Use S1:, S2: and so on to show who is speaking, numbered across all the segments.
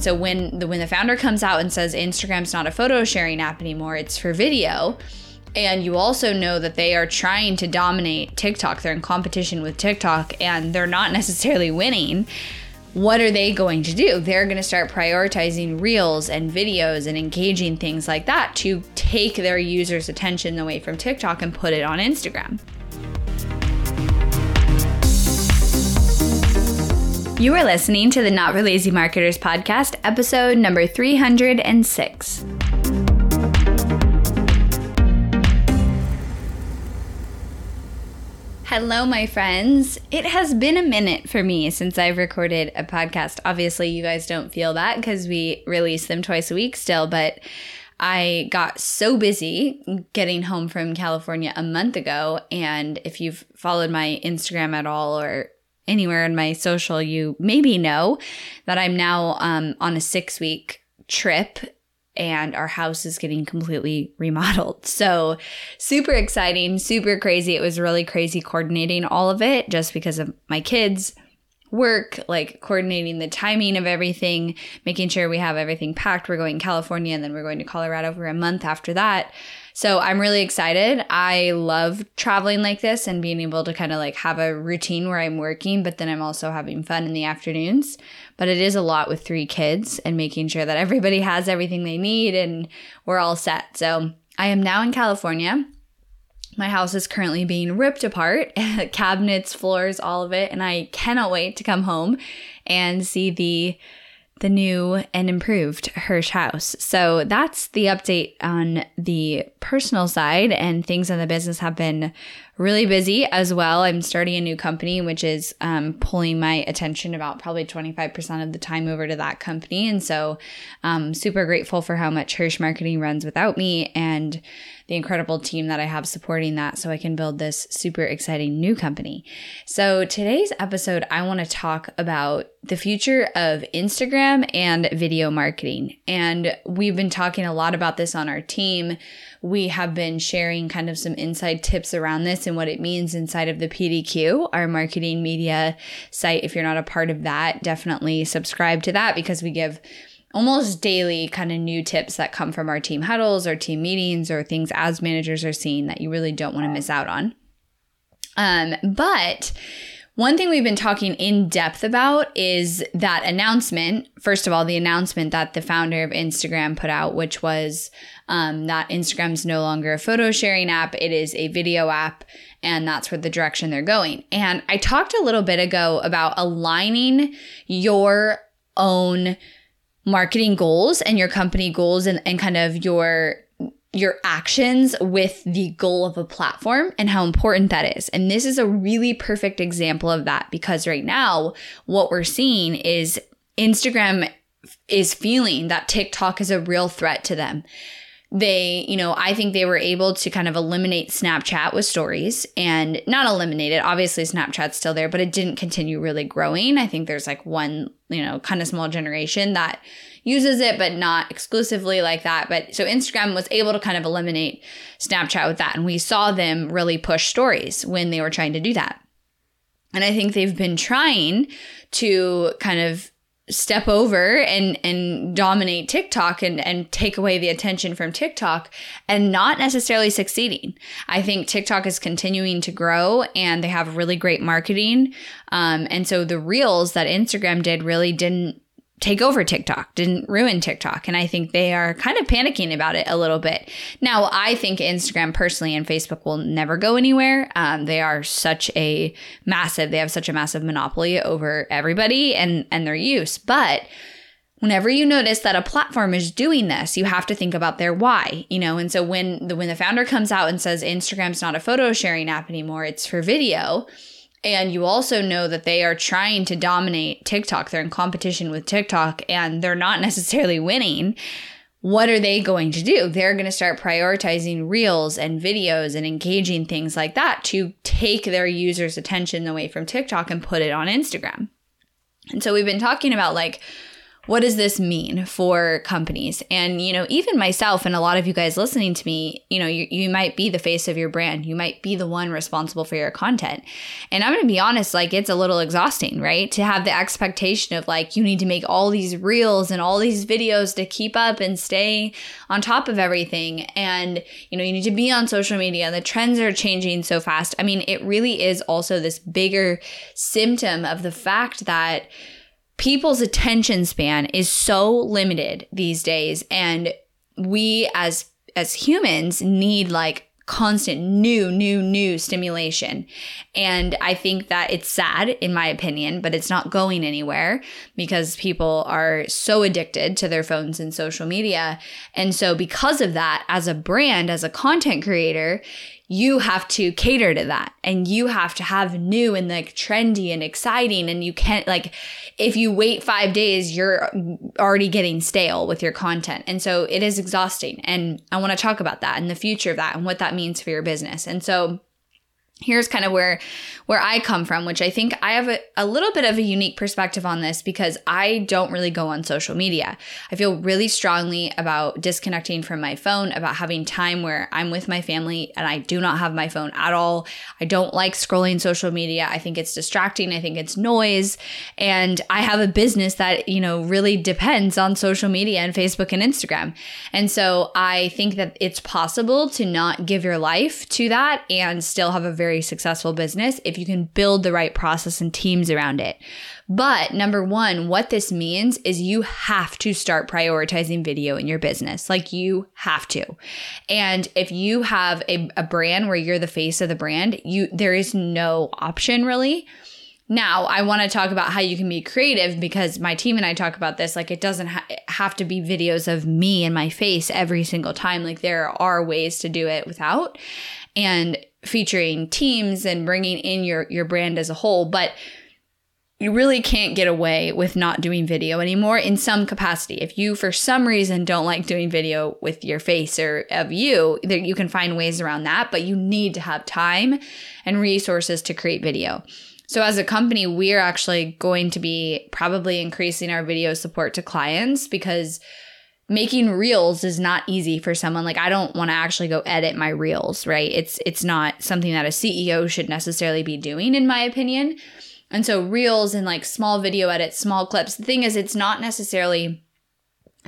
S1: So when the when the founder comes out and says Instagram's not a photo sharing app anymore, it's for video. And you also know that they are trying to dominate TikTok. They're in competition with TikTok and they're not necessarily winning what are they going to do? They're going to start prioritizing reels and videos and engaging things like that to take their users' attention away from TikTok and put it on Instagram. You are listening to the Not for Lazy Marketers podcast, episode number 306. Hello, my friends. It has been a minute for me since I've recorded a podcast. Obviously, you guys don't feel that because we release them twice a week still, but I got so busy getting home from California a month ago. And if you've followed my Instagram at all or anywhere in my social, you maybe know that I'm now um, on a six week trip and our house is getting completely remodeled. So, super exciting, super crazy. It was really crazy coordinating all of it just because of my kids, work, like coordinating the timing of everything, making sure we have everything packed. We're going to California and then we're going to Colorado for a month after that. So I'm really excited. I love traveling like this and being able to kind of like have a routine where I'm working, but then I'm also having fun in the afternoons. But it is a lot with three kids and making sure that everybody has everything they need and we're all set. So I am now in California. My house is currently being ripped apart, cabinets, floors, all of it, and I cannot wait to come home and see the the new and improved Hirsch house. So that's the update on the personal side, and things on the business have been really busy as well. I'm starting a new company, which is um, pulling my attention about probably 25% of the time over to that company. And so I'm um, super grateful for how much Hirsch Marketing runs without me and the incredible team that I have supporting that so I can build this super exciting new company. So today's episode, I want to talk about the future of Instagram and video marketing. And we've been talking a lot about this on our team we have been sharing kind of some inside tips around this and what it means inside of the PDQ, our marketing media site. If you're not a part of that, definitely subscribe to that because we give almost daily kind of new tips that come from our team huddles or team meetings or things as managers are seeing that you really don't want to miss out on. Um, but one thing we've been talking in depth about is that announcement. First of all, the announcement that the founder of Instagram put out, which was um, that Instagram's no longer a photo sharing app, it is a video app, and that's where the direction they're going. And I talked a little bit ago about aligning your own marketing goals and your company goals and, and kind of your your actions with the goal of a platform and how important that is. And this is a really perfect example of that because right now, what we're seeing is Instagram is feeling that TikTok is a real threat to them. They, you know, I think they were able to kind of eliminate Snapchat with stories and not eliminate it. Obviously, Snapchat's still there, but it didn't continue really growing. I think there's like one, you know, kind of small generation that uses it, but not exclusively like that. But so Instagram was able to kind of eliminate Snapchat with that. And we saw them really push stories when they were trying to do that. And I think they've been trying to kind of step over and and dominate TikTok and and take away the attention from TikTok and not necessarily succeeding. I think TikTok is continuing to grow and they have really great marketing. Um, and so the reels that Instagram did really didn't take over TikTok, didn't ruin TikTok. And I think they are kind of panicking about it a little bit. Now, I think Instagram personally and Facebook will never go anywhere. Um, they are such a massive, they have such a massive monopoly over everybody and, and their use. But whenever you notice that a platform is doing this you have to think about their why you know and so when the when the founder comes out and says instagram's not a photo sharing app anymore it's for video and you also know that they are trying to dominate TikTok. They're in competition with TikTok and they're not necessarily winning. What are they going to do? They're going to start prioritizing reels and videos and engaging things like that to take their users' attention away from TikTok and put it on Instagram. And so we've been talking about like, what does this mean for companies? And, you know, even myself and a lot of you guys listening to me, you know, you, you might be the face of your brand. You might be the one responsible for your content. And I'm going to be honest, like, it's a little exhausting, right? To have the expectation of like, you need to make all these reels and all these videos to keep up and stay on top of everything. And, you know, you need to be on social media. The trends are changing so fast. I mean, it really is also this bigger symptom of the fact that, people's attention span is so limited these days and we as as humans need like constant new new new stimulation. And i think that it's sad in my opinion but it's not going anywhere because people are so addicted to their phones and social media. And so because of that as a brand as a content creator you have to cater to that. And you have to have new and like trendy and exciting. And you can't like if you wait 5 days you're already getting stale with your content. And so it is exhausting. And I want to talk about that and the future of that and what that means for your business. And so here's kind of where where I come from, which I think I have a, a little bit of a unique perspective on this because I don't really go on social media. I feel really strongly about disconnecting from my phone, about having time where I'm with my family and I do not have my phone at all. I don't like scrolling social media. I think it's distracting. I think it's noise. And I have a business that, you know, really depends on social media and Facebook and Instagram. And so I think that it's possible to not give your life to that and still have a very very successful business if you can build the right process and teams around it. But number one, what this means is you have to start prioritizing video in your business. Like you have to. And if you have a, a brand where you're the face of the brand, you there is no option really. Now, I want to talk about how you can be creative because my team and I talk about this. Like, it doesn't ha- have to be videos of me and my face every single time. Like, there are ways to do it without. And featuring teams and bringing in your your brand as a whole but you really can't get away with not doing video anymore in some capacity. If you, for some reason, don't like doing video with your face or of you, then you can find ways around that, but you need to have time and resources to create video. So, as a company, we're actually going to be probably increasing our video support to clients because making reels is not easy for someone like I don't want to actually go edit my reels, right? It's it's not something that a CEO should necessarily be doing in my opinion. And so reels and like small video edits, small clips. The thing is it's not necessarily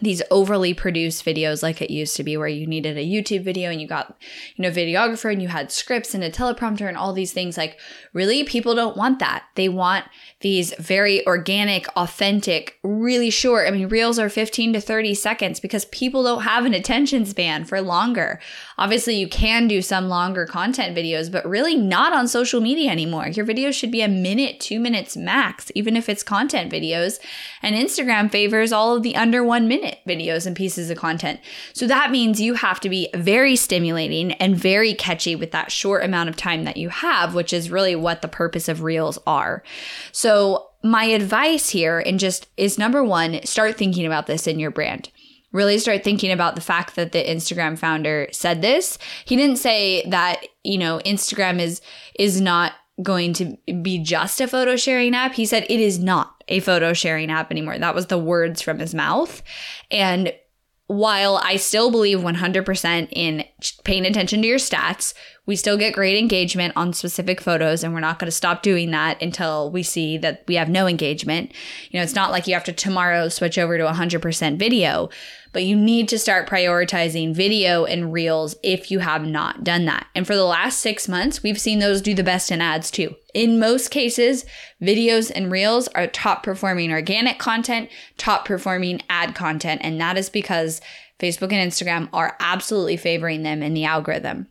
S1: these overly produced videos like it used to be where you needed a YouTube video and you got, you know, videographer and you had scripts and a teleprompter and all these things like really people don't want that. They want these very organic, authentic, really short. I mean, reels are 15 to 30 seconds because people don't have an attention span for longer. Obviously, you can do some longer content videos, but really not on social media anymore. Your videos should be a minute, 2 minutes max, even if it's content videos. And Instagram favors all of the under 1 minute videos and pieces of content. So that means you have to be very stimulating and very catchy with that short amount of time that you have, which is really what the purpose of reels are. So so, my advice here and just is number one, start thinking about this in your brand. Really start thinking about the fact that the Instagram founder said this. He didn't say that, you know, Instagram is is not going to be just a photo sharing app. He said it is not a photo sharing app anymore. That was the words from his mouth. And while I still believe 100% in paying attention to your stats, we still get great engagement on specific photos, and we're not going to stop doing that until we see that we have no engagement. You know, it's not like you have to tomorrow switch over to 100% video, but you need to start prioritizing video and reels if you have not done that. And for the last six months, we've seen those do the best in ads too. In most cases, videos and reels are top performing organic content, top performing ad content, and that is because Facebook and Instagram are absolutely favoring them in the algorithm.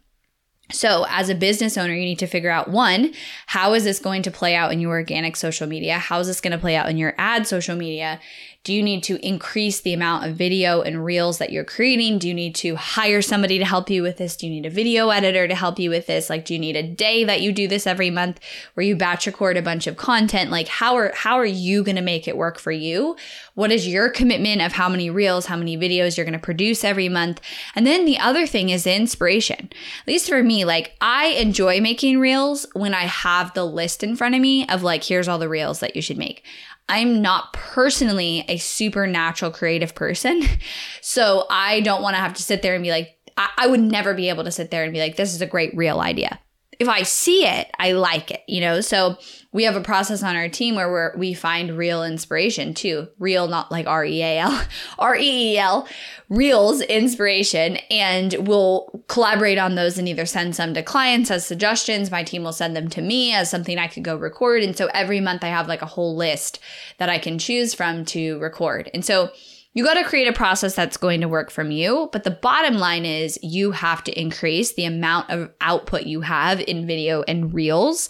S1: So, as a business owner, you need to figure out one, how is this going to play out in your organic social media? How is this going to play out in your ad social media? Do you need to increase the amount of video and reels that you're creating? Do you need to hire somebody to help you with this? Do you need a video editor to help you with this? Like, do you need a day that you do this every month where you batch record a bunch of content? Like, how are, how are you going to make it work for you? What is your commitment of how many reels, how many videos you're going to produce every month? And then the other thing is inspiration. At least for me, like, I enjoy making reels when I have the list in front of me of like, here's all the reels that you should make. I'm not personally a supernatural creative person. So I don't want to have to sit there and be like, I, I would never be able to sit there and be like, this is a great reel idea if I see it, I like it, you know? So we have a process on our team where we're, we find reel inspiration too. Real, not like R E A L, R E E L, reels inspiration. And we'll collaborate on those and either send some to clients as suggestions. My team will send them to me as something I could go record. And so every month I have like a whole list that I can choose from to record. And so you got to create a process that's going to work from you. But the bottom line is you have to increase the amount of output you have in video and reels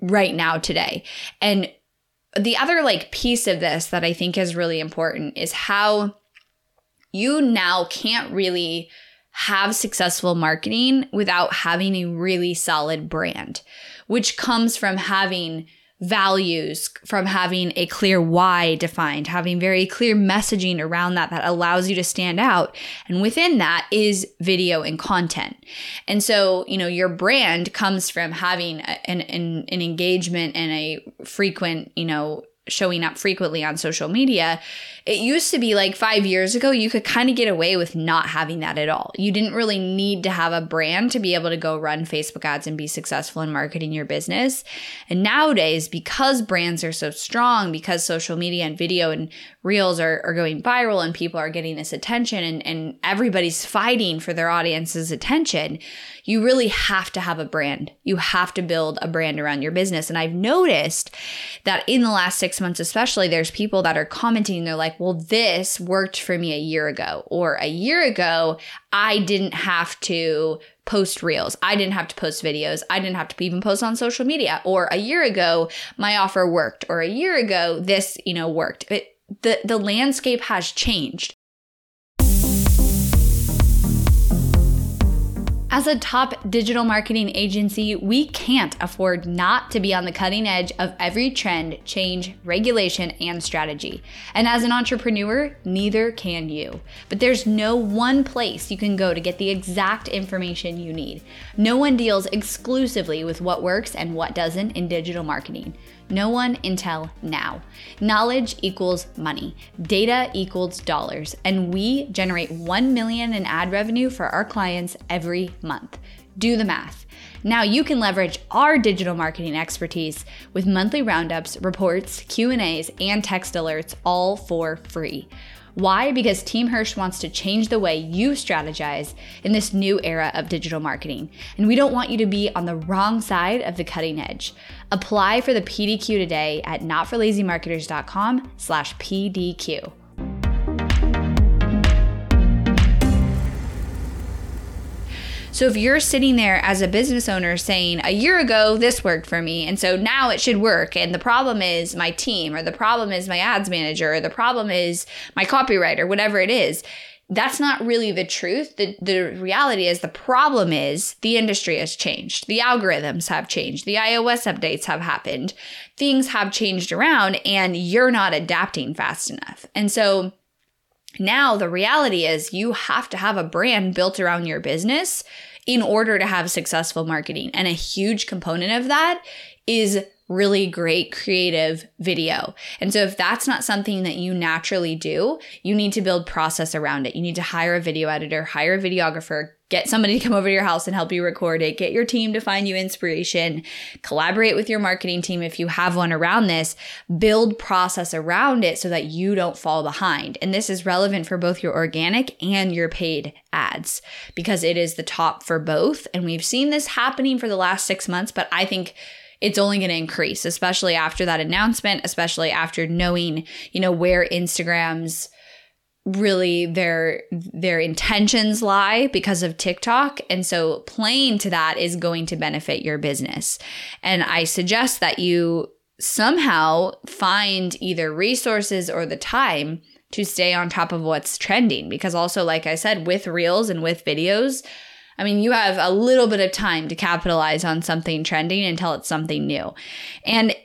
S1: right now today. And the other like piece of this that I think is really important is how you now can't really have successful marketing without having a really solid brand, which comes from having values from having a clear why defined, having very clear messaging around that that allows you to stand out. And within that is video and content. And so, you know, your brand comes from having an, an, an engagement and a frequent, you know, showing up frequently on social media, it used to be like five years ago, you could kind of get away with not having that at all. You didn't really need to have a brand to be able to go run Facebook ads and be successful in marketing your business. And nowadays, because brands are so strong, because social media and video and reels are, are going viral and people are getting this attention and, and everybody's fighting for their audience's attention, you really have to have a brand. You have to build a brand around your business. And I've noticed that in the last six months, especially, there's people that are commenting, they're like, well, this worked for me a year ago, or a year ago, I didn't have to post reels. I didn't have to post videos. I didn't have to even post on social media. Or a year ago, my offer worked. Or a year ago, this, you know, worked. It, the, the landscape has changed. As a top digital marketing agency, we can't afford not to be on the cutting edge of every trend, change, regulation, and strategy. And as an entrepreneur, neither can you. But there's no one place you can go to get the exact information you need. No one deals exclusively with what works and what doesn't in digital marketing. No one until now. Knowledge equals money. Data equals dollars. And we generate 1 million in ad revenue for our clients every month. Do the math. Now you can leverage our digital marketing expertise with monthly roundups, reports, Q&As, and text alerts all for free. Why? Because Team Hirsch wants to change the way you strategize in this new era of digital marketing. And we don't want you to be on the wrong side of the cutting edge. Apply for the PDQ today at notforlazymarketers.com slash PDQ. So if you're sitting there as a business owner saying, a year ago, this worked for me, and so now it should work, and the problem is my team, or the problem is my ads manager, or the problem is my copywriter, whatever it is, that's not really the truth. The, the reality is the problem is the industry has changed. The algorithms have changed. The iOS updates have happened. Things have changed around and you're not adapting fast enough. And so now, the reality is you have to have a brand built around your business in order to have successful marketing. And a huge component of that is really great creative video. And so if that's not something that you naturally do, you need to build process around it. You need to hire a video editor, hire a videographer, get somebody to come over to your house and help you record it, get your team to find you inspiration, collaborate with your marketing team if you have one around this, build process around it so that you don't fall behind. And this is relevant for both your organic and your paid ads because it is the top for both. And we've seen this happening for the last six months, but I think it's only going to increase, especially after that announcement, especially after knowing, you know, where Instagram's really their their intentions lie because of TikTok and so playing to that is going to benefit your business. And I suggest that you somehow find either resources or the time to stay on top of what's trending because also like I said with reels and with videos I mean, you have a little bit of time to capitalize on something trending until it's something new. And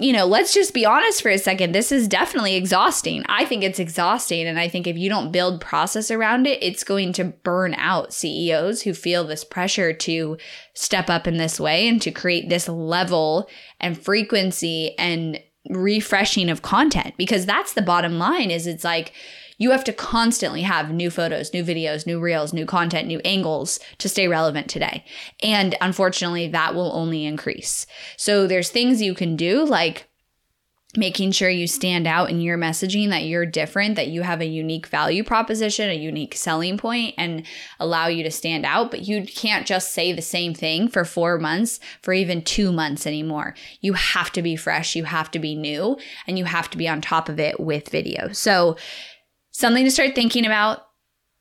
S1: you know, let's just be honest for a second. This is definitely exhausting. I think it's exhausting. And I think if you don't build process around it, it's going to burn out CEOs who feel this pressure to step up in this way and to create this level and frequency and refreshing of content because that's the bottom line is it's like you have to constantly have new photos, new videos, new reels, new content, new angles to stay relevant today. And unfortunately, that will only increase. So there's things you can do like making sure you stand out in your messaging, that you're different, that you have a unique value proposition, a unique selling point, and allow you to stand out. But you can't just say the same thing for four months, for even two months anymore. You have to be fresh, you have to be new, and you have to be on top of it with video. So, something to start thinking about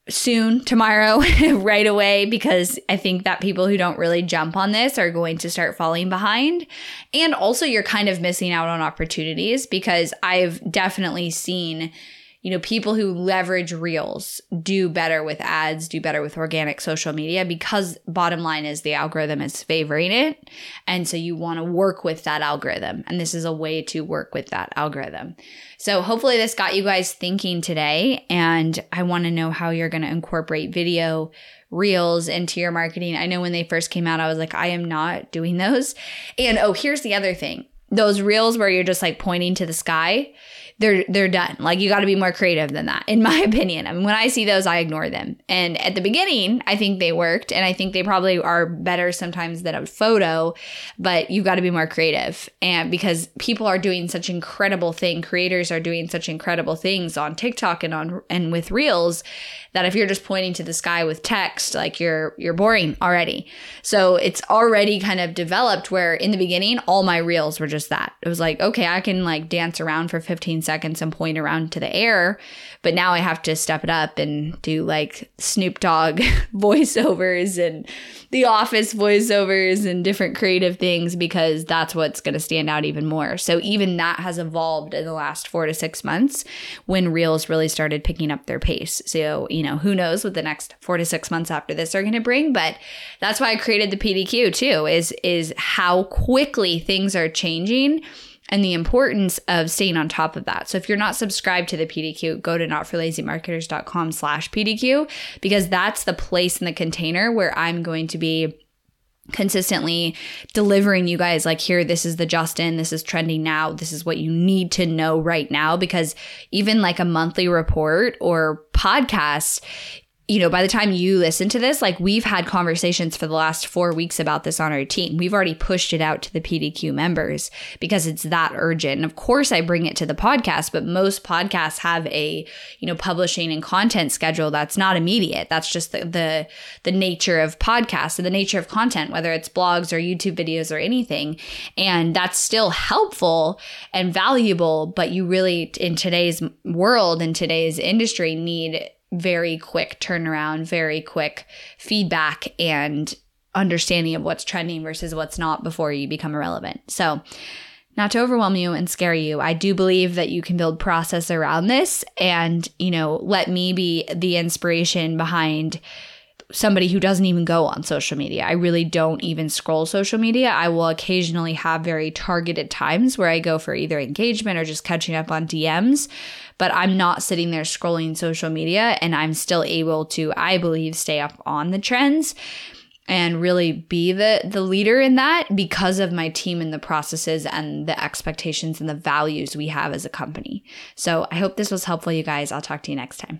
S1: soon, tomorrow, right away, because I think that people who don't really jump on this are going to start falling behind. And also, you're kind of missing out on opportunities because I've definitely seen you know, people who leverage reels do better with ads, do better with organic social media because bottom line is the algorithm is favoring it. And so you want to work with that algorithm. And this is a way to work with that algorithm. So hopefully this got you guys thinking today. And I want to know how you're going to incorporate video reels into your marketing. I know when they first came out, I was like, I am not doing those. And oh, here's the other thing those reels where you're just like pointing to the sky they're they're done. Like you got to be more creative than that, in my opinion. I mean, when I see those, I ignore them. And at the beginning, I think they worked, and I think they probably are better sometimes than a photo. But you've got to be more creative, and because people are doing such incredible thing, creators are doing such incredible things on TikTok and on and with Reels that if you're just pointing to the sky with text, like you're you're boring already. So it's already kind of developed where in the beginning all my reels were just that. It was like, okay, I can like dance around for 15 seconds and point around to the air, but now I have to step it up and do like Snoop Dogg voiceovers and the office voiceovers and different creative things because that's what's going to stand out even more. So even that has evolved in the last 4 to 6 months when reels really started picking up their pace. So, you know, who knows what the next 4 to 6 months after this are going to bring, but that's why I created the PDQ too is is how quickly things are changing and the importance of staying on top of that. So if you're not subscribed to the PDQ, go to notforlazymarketers.com slash PDQ because that's the place in the container where I'm going to be consistently delivering you guys like here this is the justin this is trending now this is what you need to know right now because even like a monthly report or podcast you know, by the time you listen to this, like we've had conversations for the last four weeks about this on our team. We've already pushed it out to the PDQ members because it's that urgent. And of course, I bring it to the podcast, but most podcasts have a, you know, publishing and content schedule that's not immediate. That's just the, the, the nature of podcasts and the nature of content, whether it's blogs or YouTube videos or anything. And that's still helpful and valuable, but you really, in today's world, in today's industry, need very quick turnaround, very quick feedback and understanding of what's trending versus what's not before you become irrelevant. So, not to overwhelm you and scare you, I do believe that you can build process around this and, you know, let me be the inspiration behind somebody who doesn't even go on social media. I really don't even scroll social media. I will occasionally have very targeted times where I go for either engagement or just catching up on DMs but I'm not sitting there scrolling social media and I'm still able to, I believe, stay up on the trends and really be the the leader in that because of my team and the processes and the expectations and the values we have as a company. So I hope this was helpful you guys. I'll talk to you next time.